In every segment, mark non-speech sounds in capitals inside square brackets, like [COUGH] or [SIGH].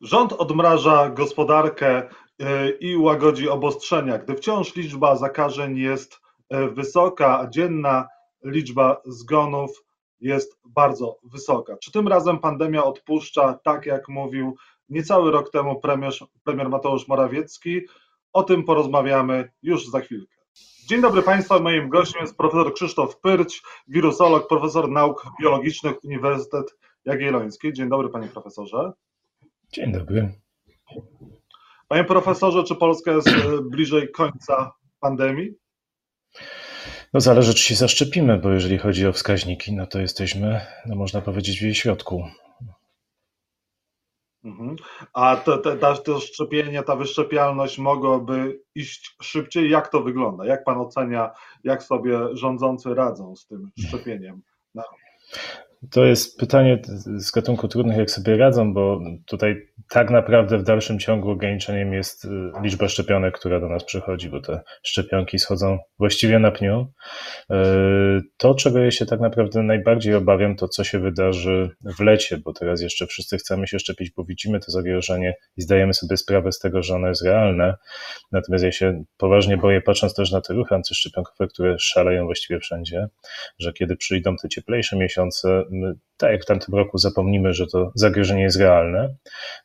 Rząd odmraża gospodarkę e, i łagodzi obostrzenia, gdy wciąż liczba zakażeń jest e, wysoka, a dzienna liczba zgonów jest bardzo wysoka. Czy tym razem pandemia odpuszcza, tak jak mówił niecały rok temu premier, premier Mateusz Morawiecki? O tym porozmawiamy już za chwilkę. Dzień dobry Państwu, moim gościem jest profesor Krzysztof Pyrć, wirusolog, profesor nauk biologicznych Uniwersytet Jagielloński. Dzień dobry Panie Profesorze. Dzień dobry. Panie profesorze, czy Polska jest e, bliżej końca pandemii? No zależy, czy się zaszczepimy, bo jeżeli chodzi o wskaźniki, no to jesteśmy, no można powiedzieć, w jej środku. Mhm. A te, te, te szczepienia, ta wyszczepialność mogłaby iść szybciej? Jak to wygląda? Jak pan ocenia, jak sobie rządzący radzą z tym szczepieniem? No. To jest pytanie z gatunku trudnych, jak sobie radzą, bo tutaj tak naprawdę w dalszym ciągu ograniczeniem jest y, liczba szczepionek, która do nas przychodzi, bo te szczepionki schodzą właściwie na pniu. Y, to, czego ja się tak naprawdę najbardziej obawiam, to co się wydarzy w lecie, bo teraz jeszcze wszyscy chcemy się szczepić, bo widzimy to zagrożenie i zdajemy sobie sprawę z tego, że ono jest realne. Natomiast ja się poważnie boję, patrząc też na te ruchy antyszczepionkowe, które szaleją właściwie wszędzie, że kiedy przyjdą te cieplejsze miesiące, my, tak jak w tamtym roku, zapomnimy, że to zagrożenie jest realne,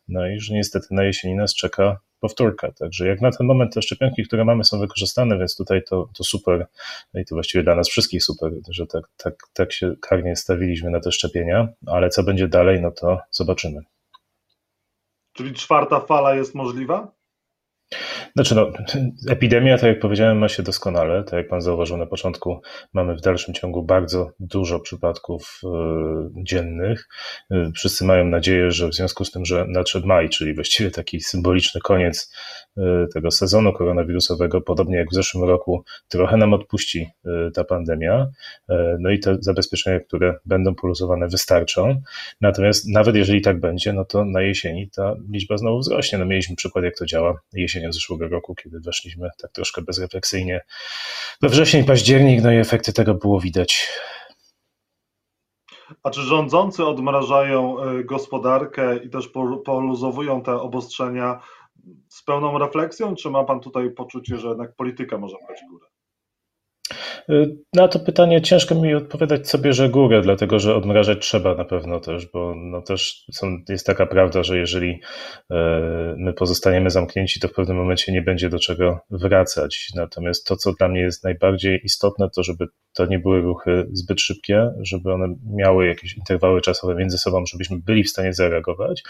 no i że niestety na jesieni nas czeka powtórka. Także jak na ten moment te szczepionki, które mamy, są wykorzystane, więc tutaj to, to super no i to właściwie dla nas wszystkich super, że tak, tak, tak się karnie stawiliśmy na te szczepienia, ale co będzie dalej, no to zobaczymy. Czyli czwarta fala jest możliwa? Znaczy no, epidemia, tak jak powiedziałem, ma się doskonale. Tak jak pan zauważył na początku, mamy w dalszym ciągu bardzo dużo przypadków y, dziennych. Y, wszyscy mają nadzieję, że w związku z tym, że nadszedł maj, czyli właściwie taki symboliczny koniec y, tego sezonu koronawirusowego, podobnie jak w zeszłym roku, trochę nam odpuści ta pandemia. No i te zabezpieczenia, które będą poluzowane, wystarczą. Natomiast nawet jeżeli tak będzie, no to na jesieni ta liczba znowu wzrośnie. No mieliśmy przykład, jak to działa jesienią zeszłego roku, kiedy weszliśmy tak troszkę bezrefleksyjnie we wrzesień, październik, no i efekty tego było widać. A czy rządzący odmrażają e, gospodarkę i też poluzowują te obostrzenia z pełną refleksją, czy ma pan tutaj poczucie, że jednak polityka może brać górę? Na to pytanie ciężko mi odpowiadać, co bierze górę, dlatego że odmrażać trzeba na pewno też, bo no też są, jest taka prawda, że jeżeli e, my pozostaniemy zamknięci, to w pewnym momencie nie będzie do czego wracać. Natomiast to, co dla mnie jest najbardziej istotne, to żeby to nie były ruchy zbyt szybkie, żeby one miały jakieś interwały czasowe między sobą, żebyśmy byli w stanie zareagować.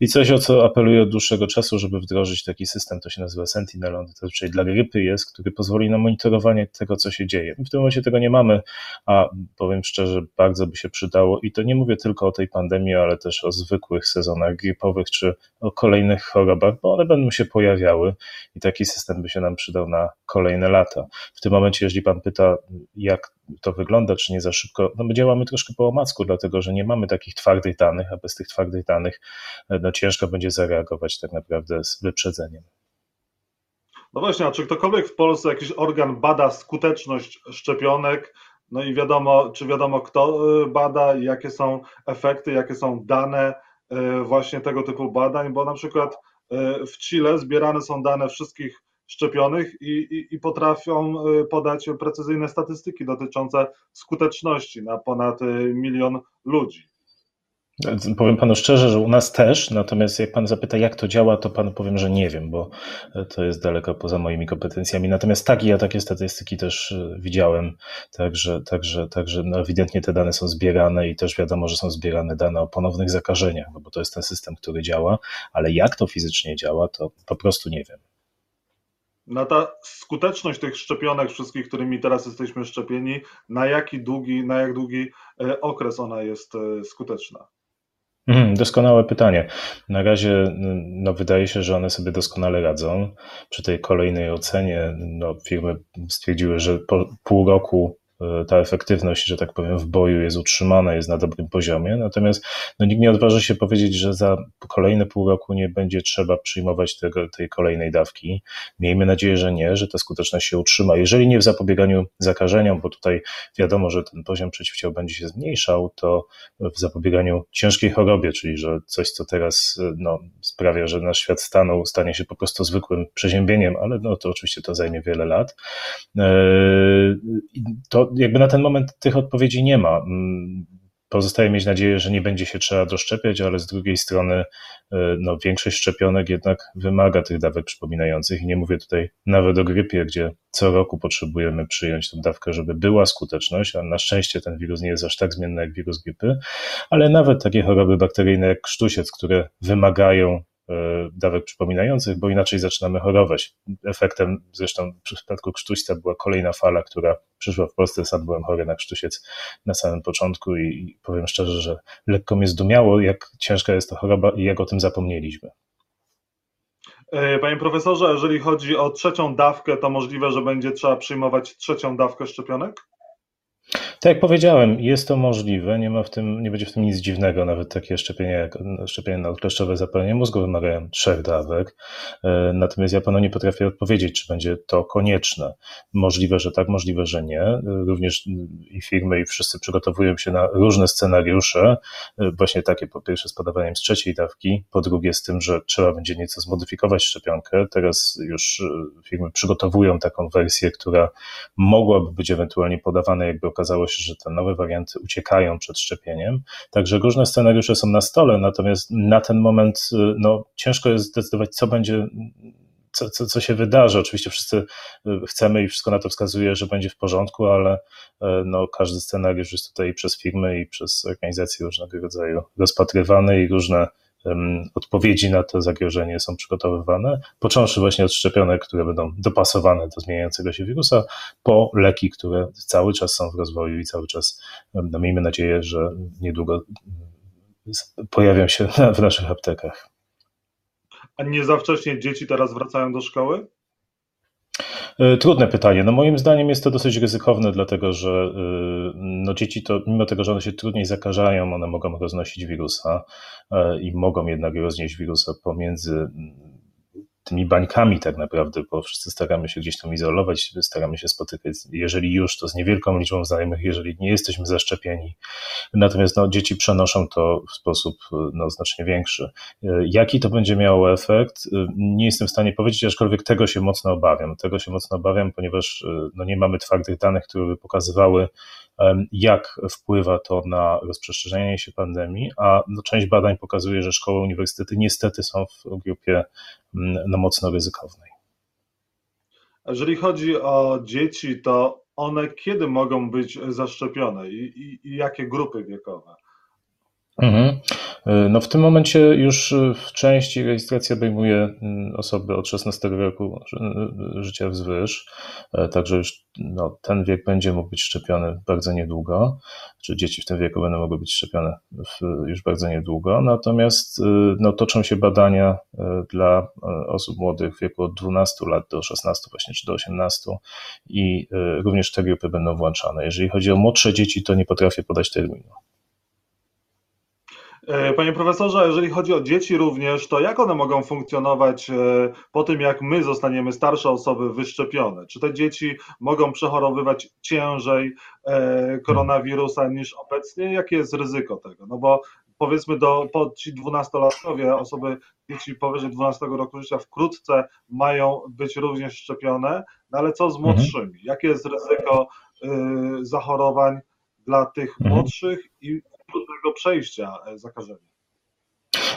I coś, o co apeluję od dłuższego czasu, żeby wdrożyć taki system, to się nazywa Sentinel, on to czyli dla grypy jest, który pozwoli na monitorowanie tego, co się dzieje. W tym momencie tego nie mamy, a powiem szczerze, bardzo by się przydało i to nie mówię tylko o tej pandemii, ale też o zwykłych sezonach gripowych czy o kolejnych chorobach, bo one będą się pojawiały i taki system by się nam przydał na kolejne lata. W tym momencie, jeżeli pan pyta, jak to wygląda, czy nie za szybko, no my działamy troszkę po omacku, dlatego że nie mamy takich twardych danych, a bez tych twardych danych no ciężko będzie zareagować tak naprawdę z wyprzedzeniem. No właśnie, a czy ktokolwiek w Polsce, jakiś organ bada skuteczność szczepionek? No i wiadomo, czy wiadomo, kto y, bada, jakie są efekty, jakie są dane y, właśnie tego typu badań, bo na przykład y, w Chile zbierane są dane wszystkich szczepionych i, i, i, potrafią podać precyzyjne statystyki dotyczące skuteczności na ponad milion ludzi. Powiem panu szczerze, że u nas też, natomiast jak pan zapyta, jak to działa, to panu powiem, że nie wiem, bo to jest daleko poza moimi kompetencjami. Natomiast tak, ja takie statystyki też e, widziałem, także, także, także no ewidentnie te dane są zbierane i też wiadomo, że są zbierane dane o ponownych zakażeniach, no bo to jest ten system, który działa, ale jak to fizycznie działa, to po prostu nie wiem. Na ta skuteczność tych szczepionek wszystkich, którymi teraz jesteśmy szczepieni, na jaki długi, na jak długi e, okres ona jest e, skuteczna? Mhm, doskonałe pytanie. Na razie no, wydaje się, że one sobie doskonale radzą. Przy tej kolejnej ocenie no, firmy stwierdziły, że po pół roku ta efektywność, że tak powiem, w boju jest utrzymana, jest na dobrym poziomie. Natomiast no, nikt nie odważy się powiedzieć, że za kolejne pół roku nie będzie trzeba przyjmować tego, tej kolejnej dawki. Miejmy nadzieję, że nie, że ta skuteczność się utrzyma. Jeżeli nie w zapobieganiu zakażeniom, bo tutaj wiadomo, że ten poziom przeciwciał będzie się zmniejszał, to w zapobieganiu ciężkiej chorobie, czyli że coś, co teraz no, sprawia, że nasz świat stanął, stanie się po prostu zwykłym przeziębieniem, ale no, to oczywiście to zajmie wiele lat. E, to jakby na ten moment tych odpowiedzi nie ma. Mm, pozostaje mieć nadzieję, że nie będzie się trzeba doszczepiać, ale z drugiej strony e, no, większość szczepionek jednak wymaga tych dawek przypominających. I nie mówię tutaj nawet o grypie, gdzie co roku potrzebujemy przyjąć tę dawkę, żeby była skuteczność, a na szczęście ten wirus nie jest aż tak zmienny jak wirus grypy, ale nawet takie choroby bakteryjne jak krztusiec, które wymagają dawek przypominających, bo inaczej zaczynamy chorować. Efektem zresztą w przypadku krztuśca była kolejna fala, która przyszła w Polsce. Sam byłem chory na krztusiec na samym początku i powiem szczerze, że lekko mnie zdumiało, jak ciężka jest to choroba i jak o tym zapomnieliśmy. E, panie profesorze, jeżeli chodzi o trzecią dawkę, to możliwe, że będzie trzeba przyjmować trzecią dawkę szczepionek? Tak jak powiedziałem, jest to możliwe, nie, ma w tym, nie będzie w tym nic dziwnego, nawet takie szczepienia jak szczepienie na odkleszczowe zapalenie mózgu wymagają trzech dawek, e, natomiast ja panu nie potrafię odpowiedzieć, czy będzie to konieczne. Możliwe, że tak, możliwe, że nie. Również i firmy, i wszyscy przygotowują się na różne scenariusze, e, właśnie takie po pierwsze z podawaniem z trzeciej dawki, po drugie z tym, że trzeba będzie nieco zmodyfikować szczepionkę. Teraz już e, firmy przygotowują taką wersję, która mogłaby być ewentualnie podawana, jakby okazało się, że te nowe warianty uciekają przed szczepieniem. Także różne scenariusze są na stole, natomiast na ten moment y, no, ciężko jest zdecydować, co będzie co, co, co się wydarzy. Oczywiście wszyscy y, chcemy i wszystko na to wskazuje, że będzie w porządku, ale y, no, każdy scenariusz jest tutaj przez firmy i przez organizacje różnego rodzaju rozpatrywany i różne odpowiedzi na to zagrożenie są przygotowywane, począwszy właśnie od szczepionek, które będą dopasowane do zmieniającego się wirusa, po leki, które cały czas są w rozwoju i cały czas, no miejmy nadzieję, że niedługo pojawią się [LAUGHS] w naszych aptekach. A nie za wcześnie dzieci teraz wracają do szkoły? E, trudne pytanie. No moim zdaniem jest to dosyć ryzykowne, dlatego że e, no dzieci to, mimo tego, że one się trudniej zakażają, one mogą roznosić wirusa e, i mogą jednak roznieść wirusa pomiędzy tymi bańkami tak naprawdę, bo wszyscy staramy się gdzieś tam izolować, staramy się spotykać, jeżeli już, to z niewielką liczbą znajomych, jeżeli nie jesteśmy zaszczepieni. Natomiast no, dzieci przenoszą to w sposób no, znacznie większy. Jaki to będzie miało efekt? Nie jestem w stanie powiedzieć, aczkolwiek tego się mocno obawiam. Tego się mocno obawiam, ponieważ no, nie mamy twardych danych, które by pokazywały, jak wpływa to na rozprzestrzenianie się pandemii, a no, część badań pokazuje, że szkoły, uniwersytety niestety są w grupie no, mocno ryzykownej. Jeżeli chodzi o dzieci, to one kiedy mogą być zaszczepione i, i, i jakie grupy wiekowe? Mhm. E, no w tym momencie już e, w części rejestracja obejmuje mm, osoby od 16 roku e, życia wzwyż, także już no, ten wiek będzie mógł być szczepiony bardzo niedługo, czy dzieci w tym wieku będą mogły być szczepione w, już bardzo niedługo, natomiast no, toczą się badania dla osób młodych w wieku od 12 lat do 16 właśnie, czy do 18 i również te grupy będą włączane. Jeżeli chodzi o młodsze dzieci, to nie potrafię podać terminu. E, panie profesorze, jeżeli chodzi o dzieci również, to jak one mogą funkcjonować e, po tym, jak my zostaniemy starsze osoby wyszczepione? Czy te dzieci mogą przechorowywać ciężej e, koronawirusa niż obecnie? Jakie jest ryzyko tego? No bo powiedzmy do, po ci dwunastolatkowie, osoby, dzieci powyżej 12 roku życia wkrótce mają być również szczepione, no ale co z mhm. młodszymi? Jakie jest ryzyko zachorowań dla tych mhm. młodszych i trudnego przejścia e, zakażenia.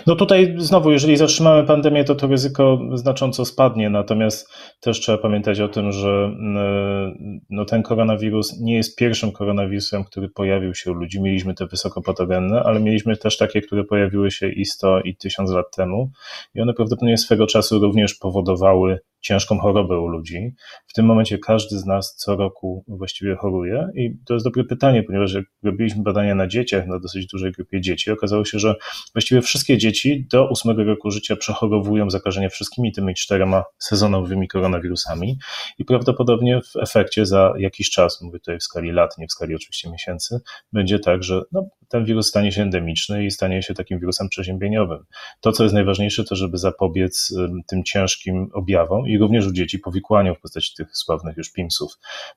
No tutaj znowu, jeżeli zatrzymamy pandemię, to to ryzyko znacząco spadnie, natomiast też trzeba pamiętać o tym, że mm, no, ten koronawirus nie jest pierwszym koronawirusem, który pojawił się u ludzi. Mieliśmy te wysokopatogenne, ale mieliśmy też takie, które pojawiły się i 100 i 1000 lat temu i one prawdopodobnie swego czasu również powodowały ciężką chorobę u ludzi. W tym momencie każdy z nas co roku właściwie choruje i to jest dobre pytanie, ponieważ jak robiliśmy badania na dzieciach, na dosyć dużej grupie dzieci, okazało się, że właściwie wszystkie dzieci do ósmego roku życia przechorowują zakażenie wszystkimi tymi czterema sezonowymi koronawirusami i prawdopodobnie w efekcie za jakiś czas, mówię tutaj w skali lat, nie w skali oczywiście miesięcy, będzie tak, że no, ten wirus stanie się endemiczny i stanie się takim wirusem przeziębieniowym. To, co jest najważniejsze, to żeby zapobiec tym ciężkim objawom i również u dzieci powikłaniom w postaci tych sławnych już PIMSów.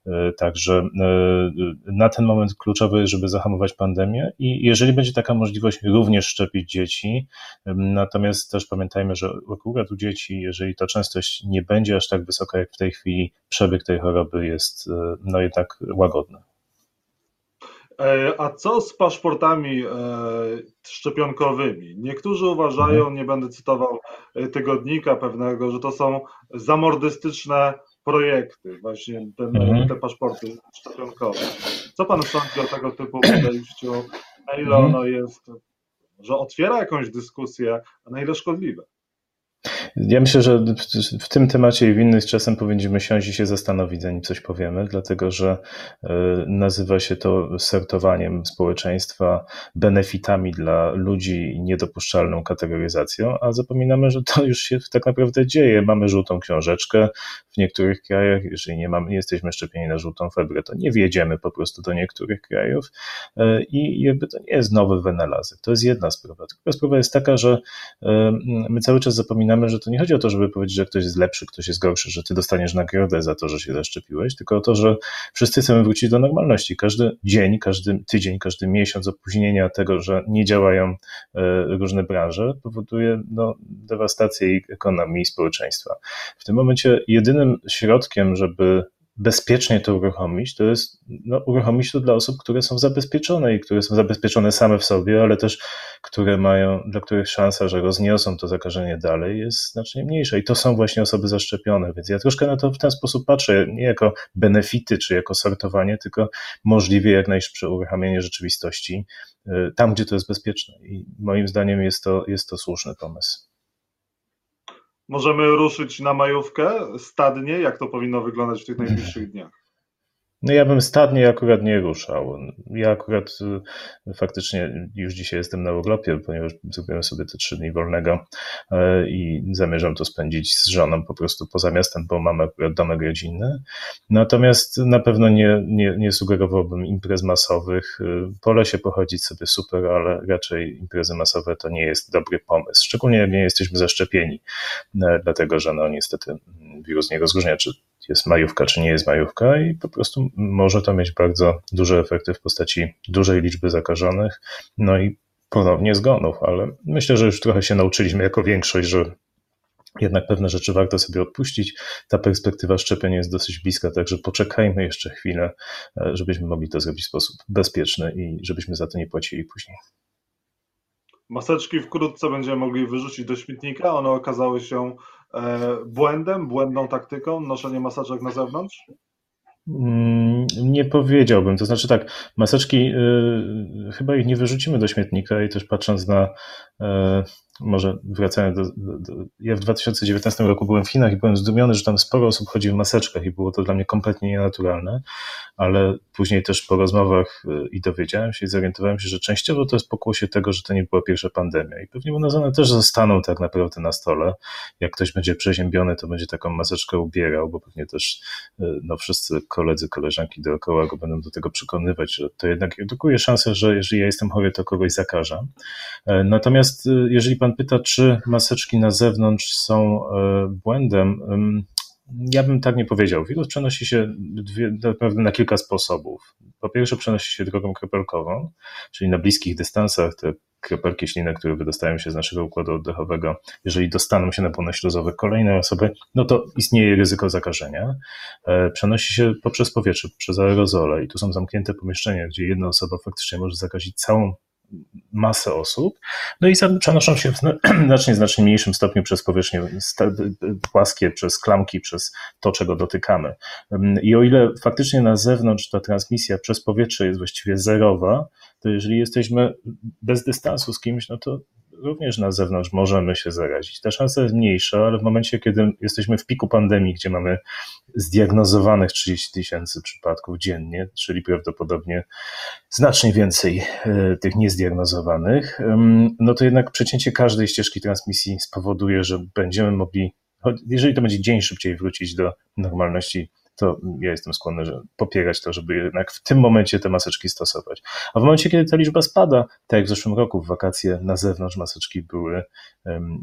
E, także e, na ten moment kluczowe jest, żeby zahamować pandemię i jeżeli będzie taka możliwość, również szczepić dzieci. Natomiast też pamiętajmy, że akurat u dzieci, jeżeli ta częstość nie będzie aż tak wysoka jak w tej chwili, przebieg tej choroby jest e, no jednak łagodny. A co z paszportami szczepionkowymi? Niektórzy uważają, mhm. nie będę cytował tygodnika pewnego, że to są zamordystyczne projekty, właśnie ten, mhm. te paszporty szczepionkowe. Co pan sądzi o tego typu [CLEARS THROAT] podejściu? Na ile mhm. ono jest, że otwiera jakąś dyskusję, a na ile szkodliwe? Ja myślę, że w tym temacie i w innych czasem powinniśmy siąść i się zastanowić, zanim coś powiemy, dlatego że e, nazywa się to sortowaniem społeczeństwa, benefitami dla ludzi niedopuszczalną kategoryzacją, a zapominamy, że to już się tak naprawdę dzieje. Mamy żółtą książeczkę w niektórych krajach, jeżeli nie, mamy, nie jesteśmy szczepieni na żółtą febrę, to nie wjedziemy po prostu do niektórych krajów e, i jakby to nie jest nowy wynalazek. To jest jedna sprawa. Druga sprawa jest taka, że e, my cały czas zapominamy, że to nie chodzi o to, żeby powiedzieć, że ktoś jest lepszy, ktoś jest gorszy, że ty dostaniesz nagrodę za to, że się zaszczepiłeś, tylko o to, że wszyscy chcemy wrócić do normalności. Każdy dzień, każdy tydzień, każdy miesiąc opóźnienia tego, że nie działają e, różne branże, powoduje no, dewastację ekonomii i społeczeństwa. W tym momencie jedynym środkiem, żeby bezpiecznie to uruchomić, to jest no, uruchomić to dla osób, które są zabezpieczone i które są zabezpieczone same w sobie, ale też które mają, dla których szansa, że rozniosą to zakażenie dalej jest znacznie mniejsza. I to są właśnie osoby zaszczepione, więc ja troszkę na to w ten sposób patrzę, nie jako benefity czy jako sortowanie, tylko możliwie jak najszybsze uruchamianie rzeczywistości y, tam, gdzie to jest bezpieczne. I moim zdaniem jest to, jest to słuszny pomysł. Możemy ruszyć na majówkę stadnie? Jak to powinno wyglądać w tych najbliższych dniach? No ja bym stadnie akurat nie ruszał. Ja akurat y, faktycznie już dzisiaj jestem na urlopie, ponieważ zrobiłem sobie te trzy dni wolnego y, i zamierzam to spędzić z żoną po prostu poza miastem, bo mamy akurat domek rodzinny. Natomiast na pewno nie, nie, nie sugerowałbym imprez masowych. Y, po lesie pochodzić sobie super, ale raczej imprezy masowe to nie jest dobry pomysł. Szczególnie jak nie jesteśmy zaszczepieni, dlatego że no niestety wirus nie rozróżnia, czy jest majówka, czy nie jest majówka, i po prostu może to mieć bardzo duże efekty w postaci dużej liczby zakażonych, no i ponownie zgonów, ale myślę, że już trochę się nauczyliśmy jako większość, że jednak pewne rzeczy warto sobie odpuścić. Ta perspektywa szczepienia jest dosyć bliska, także poczekajmy jeszcze chwilę, e, żebyśmy mogli to zrobić w sposób bezpieczny i żebyśmy za to nie płacili później. Maseczki wkrótce będziemy mogli wyrzucić do śmietnika. One okazały się błędem, błędną taktyką noszenie maseczek na zewnątrz? Nie powiedziałbym. To znaczy tak, maseczki y, chyba ich nie wyrzucimy do śmietnika i też patrząc na y, może wracając do, do, do, Ja w 2019 roku byłem w Chinach i byłem zdumiony, że tam sporo osób chodzi w maseczkach i było to dla mnie kompletnie nienaturalne, ale później też po rozmowach y, i dowiedziałem się i zorientowałem się, że częściowo to jest pokłosie tego, że to nie była pierwsza pandemia i pewnie one też zostaną tak naprawdę na stole. Jak ktoś będzie przeziębiony, to będzie taką maseczkę ubierał, bo pewnie też y, no, wszyscy koledzy, koleżanki dookoła go będą do tego przekonywać, że to jednak redukuje szansę, że jeżeli ja jestem chory, to kogoś zakażę. E, natomiast y, jeżeli pan pyta, czy maseczki na zewnątrz są e, błędem. Ja bym tak nie powiedział. Wirus przenosi się dwie, na kilka sposobów. Po pierwsze, przenosi się drogą kropelkową, czyli na bliskich dystansach te kropelki śliny, które wydostają się z naszego układu oddechowego, jeżeli dostaną się na płynę śluzowe kolejnej osoby, no to istnieje ryzyko zakażenia. E, przenosi się poprzez powietrze, przez aerozole i tu są zamknięte pomieszczenia, gdzie jedna osoba faktycznie może zakazić całą masę osób, no i przenoszą się w [CLEARS THROAT] znacznie, znacznie mniejszym stopniu przez powierzchnie płaskie, przez klamki, przez to, czego dotykamy. I o ile faktycznie na zewnątrz ta transmisja przez powietrze jest właściwie zerowa, to jeżeli jesteśmy bez dystansu z kimś, no to również na zewnątrz możemy się zarazić. Ta szansa jest mniejsza, ale w momencie, kiedy jesteśmy w piku pandemii, gdzie mamy zdiagnozowanych 30 tysięcy przypadków dziennie, czyli prawdopodobnie znacznie więcej e, tych niezdiagnozowanych, no to jednak przecięcie każdej ścieżki transmisji spowoduje, że będziemy mogli, jeżeli to będzie dzień szybciej wrócić do normalności to ja jestem skłonny popierać to, żeby jednak w tym momencie te maseczki stosować. A w momencie, kiedy ta liczba spada, tak jak w zeszłym roku, w wakacje na zewnątrz maseczki były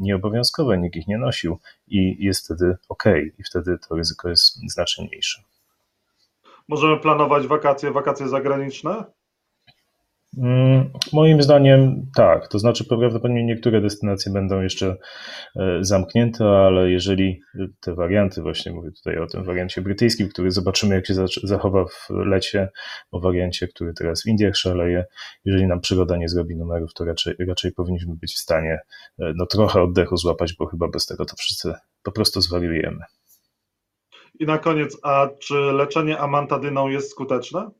nieobowiązkowe, nikt ich nie nosił i jest wtedy ok, i wtedy to ryzyko jest znacznie mniejsze. Możemy planować wakacje, wakacje zagraniczne? Mm, moim zdaniem tak, to znaczy prawdopodobnie niektóre destynacje będą jeszcze e, zamknięte, ale jeżeli te warianty, właśnie mówię tutaj o tym wariancie brytyjskim, który zobaczymy jak się zachowa w lecie, o wariancie, który teraz w Indiach szaleje, jeżeli nam przygoda nie zrobi numerów, to raczej, raczej powinniśmy być w stanie e, no, trochę oddechu złapać, bo chyba bez tego to wszyscy po prostu zwariujemy. I na koniec, a czy leczenie amantadyną jest skuteczne?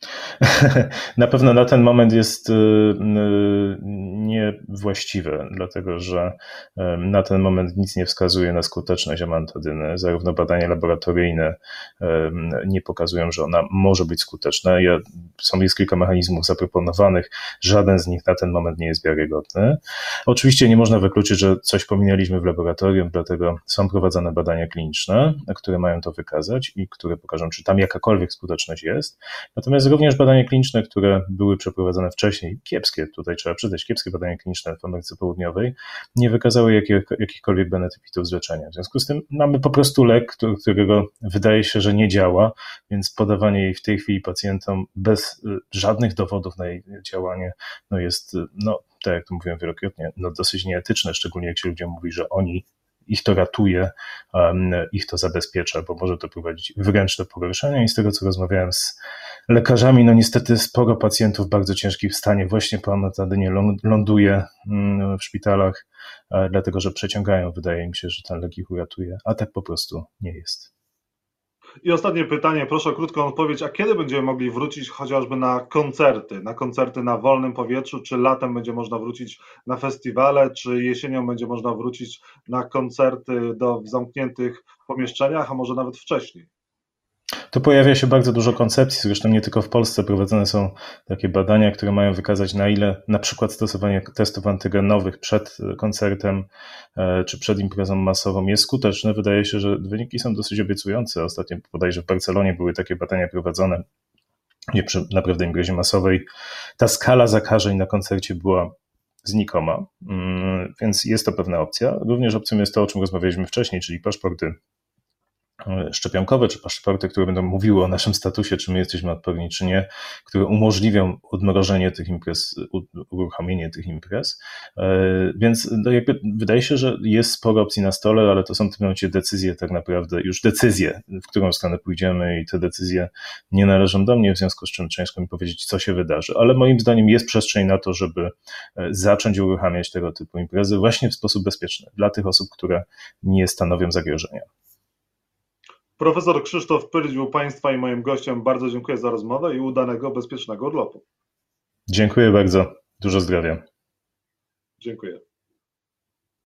[LAUGHS] Na pewno na ten moment jest y, y, niewłaściwe, dlatego że y, na ten moment nic nie wskazuje na skuteczność amantadyny. Zarówno badania laboratoryjne nie pokazują, że ona może być skuteczna. Ja, są jest kilka mechanizmów zaproponowanych, żaden z nich na ten moment nie jest wiarygodny. Oczywiście nie można wykluczyć, że coś pominęliśmy w laboratorium, dlatego są prowadzone badania kliniczne, które mają to wykazać i które pokażą, czy tam jakakolwiek skuteczność jest. Natomiast również badania kliniczne, które były przeprowadzone wcześniej, kiepskie, tutaj trzeba przyznać, kiepskie badania kliniczne w Ameryce Południowej, nie wykazały jakich, jakichkolwiek benefitów z leczenia. W związku z tym mamy po prostu lek, którego wydaje się, że nie działa, więc podawanie jej w tej chwili pacjentom bez y, żadnych dowodów na jej działanie no jest, y, no, tak jak to mówiłem wielokrotnie, no dosyć nieetyczne, szczególnie jak się ludziom mówi, że oni ich to ratuje, ich to zabezpiecza, bo może to prowadzić wręcz do pogorszenia. I z tego, co rozmawiałem z lekarzami, no niestety sporo pacjentów w bardzo ciężkim stanie właśnie po ametadynie ląduje mm, w szpitalach, e, dlatego że przeciągają. Wydaje mi się, że ten lek ich uratuje, a tak po prostu nie jest. I ostatnie pytanie, proszę o krótką odpowiedź. A kiedy będziemy mogli wrócić chociażby na koncerty? Na koncerty na wolnym powietrzu? Czy latem będzie można wrócić na festiwale? Czy jesienią będzie można wrócić na koncerty do, w zamkniętych pomieszczeniach, a może nawet wcześniej? Tu pojawia się bardzo dużo koncepcji, zresztą nie tylko w Polsce prowadzone są takie badania, które mają wykazać na ile na przykład stosowanie testów antygenowych przed koncertem e, czy przed imprezą masową jest skuteczne. Wydaje się, że wyniki są dosyć obiecujące. Ostatnio bodajże w Barcelonie były takie badania prowadzone nie przy naprawdę imprezie masowej. Ta skala zakażeń na koncercie była znikoma, mm, więc jest to pewna opcja. Również opcją jest to, o czym rozmawialiśmy wcześniej, czyli paszporty szczepionkowe czy paszporty, które będą mówiły o naszym statusie, czy my jesteśmy odpowiedni, czy nie, które umożliwią odmrożenie tych imprez, uruchomienie tych imprez. E, więc no jakby wydaje się, że jest sporo opcji na stole, ale to są w tym momencie decyzje tak naprawdę, już decyzje, w którą stronę pójdziemy i te decyzje nie należą do mnie, w związku z czym ciężko mi powiedzieć, co się wydarzy. Ale moim zdaniem jest przestrzeń na to, żeby e, zacząć uruchamiać tego typu imprezy właśnie w sposób bezpieczny dla tych osób, które nie stanowią zagrożenia. Profesor Krzysztof Pylić był Państwa i moim gościem. Bardzo dziękuję za rozmowę i udanego, bezpiecznego urlopu. Dziękuję bardzo. Dużo zdrowia. Dziękuję.